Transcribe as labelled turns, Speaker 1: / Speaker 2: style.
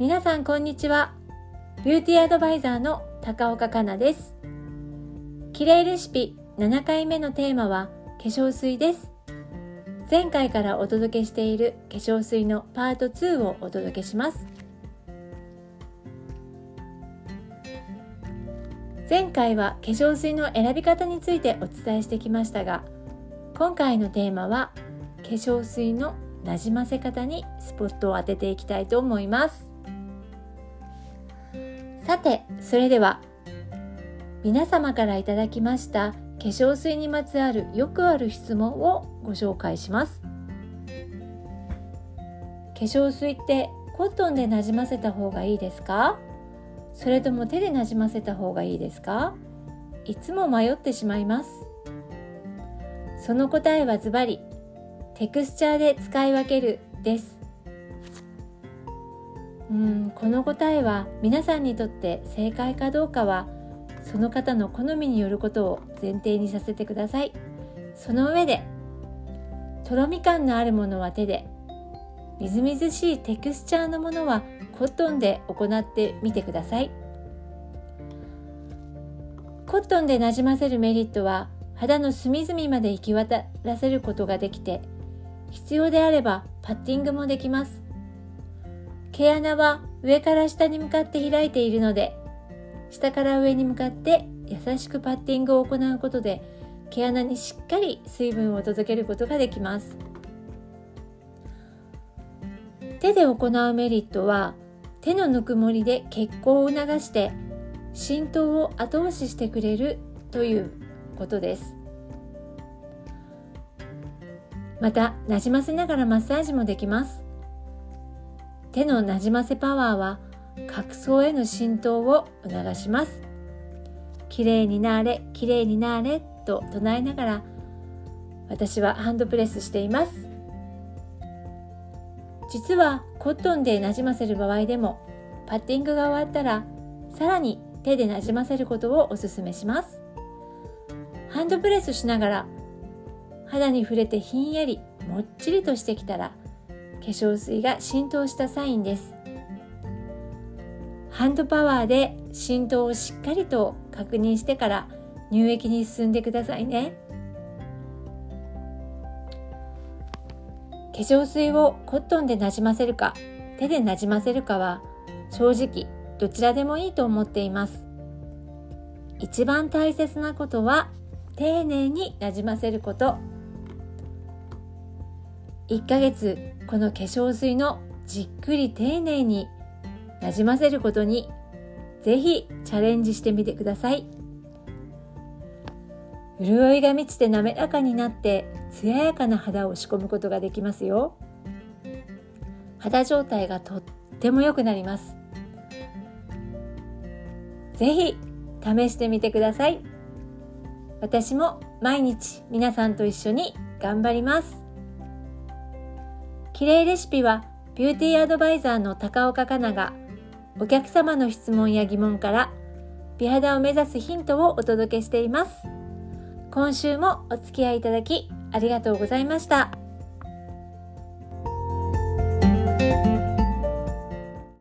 Speaker 1: 皆さんこんにちは。ビューティーアドバイザーの高岡香奈です。綺麗レシピ7回目のテーマは化粧水です。前回からお届けしている化粧水のパート2をお届けします。前回は化粧水の選び方についてお伝えしてきましたが今回のテーマは化粧水のなじませ方にスポットを当てていきたいと思います。さてそれでは皆様からいただきました化粧水にまつわるよくある質問をご紹介します。化粧水ってコットンでなじませた方がいいですか？それとも手でなじませた方がいいですか？いつも迷ってしまいます。その答えはズバリテクスチャーで使い分けるです。うんこの答えは皆さんにとって正解かどうかはその方の好みによることを前提にさせてください。その上でとろみ感のあるものは手でみずみずしいテクスチャーのものはコットンで行ってみてください。コットンでなじませるメリットは肌の隅々まで行き渡らせることができて必要であればパッティングもできます。毛穴は上から下に向かって開いているので下から上に向かって優しくパッティングを行うことで毛穴にしっかり水分を届けることができます。手で行うメリットは手のぬくもりで血行を促して浸透を後押ししてくれるということです。またなじませながらマッサージもできます。手のなじませパワーは角層への浸透を促します。きれいになれきれいになれと唱えながら私はハンドプレスしています。実はコットンでなじませる場合でもパッティングが終わったらさらに手でなじませることをおすすめします。ハンドプレスしながら肌に触れてひんやりもっちりとしてきたら化粧水が浸透したサインです。ハンドパワーで浸透をしっかりと確認してから乳液に進んでくださいね。化粧水をコットンでなじませるか手でなじませるかは正直どちらでもいいと思っています。一番大切なことは丁寧になじませること。1ヶ月この化粧水のじっくり丁寧になじませることにぜひチャレンジしてみてください。潤いが満ちて滑らかになって艶やかな肌を仕込むことができますよ。肌状態がとっても良くなります。ぜひ試してみてください。私も毎日皆さんと一緒に頑張ります。綺麗レシピはビューティーアドバイザーの高岡かながお客様の質問や疑問から美肌を目指すヒントをお届けしています今週もお付き合いいただきありがとうございました。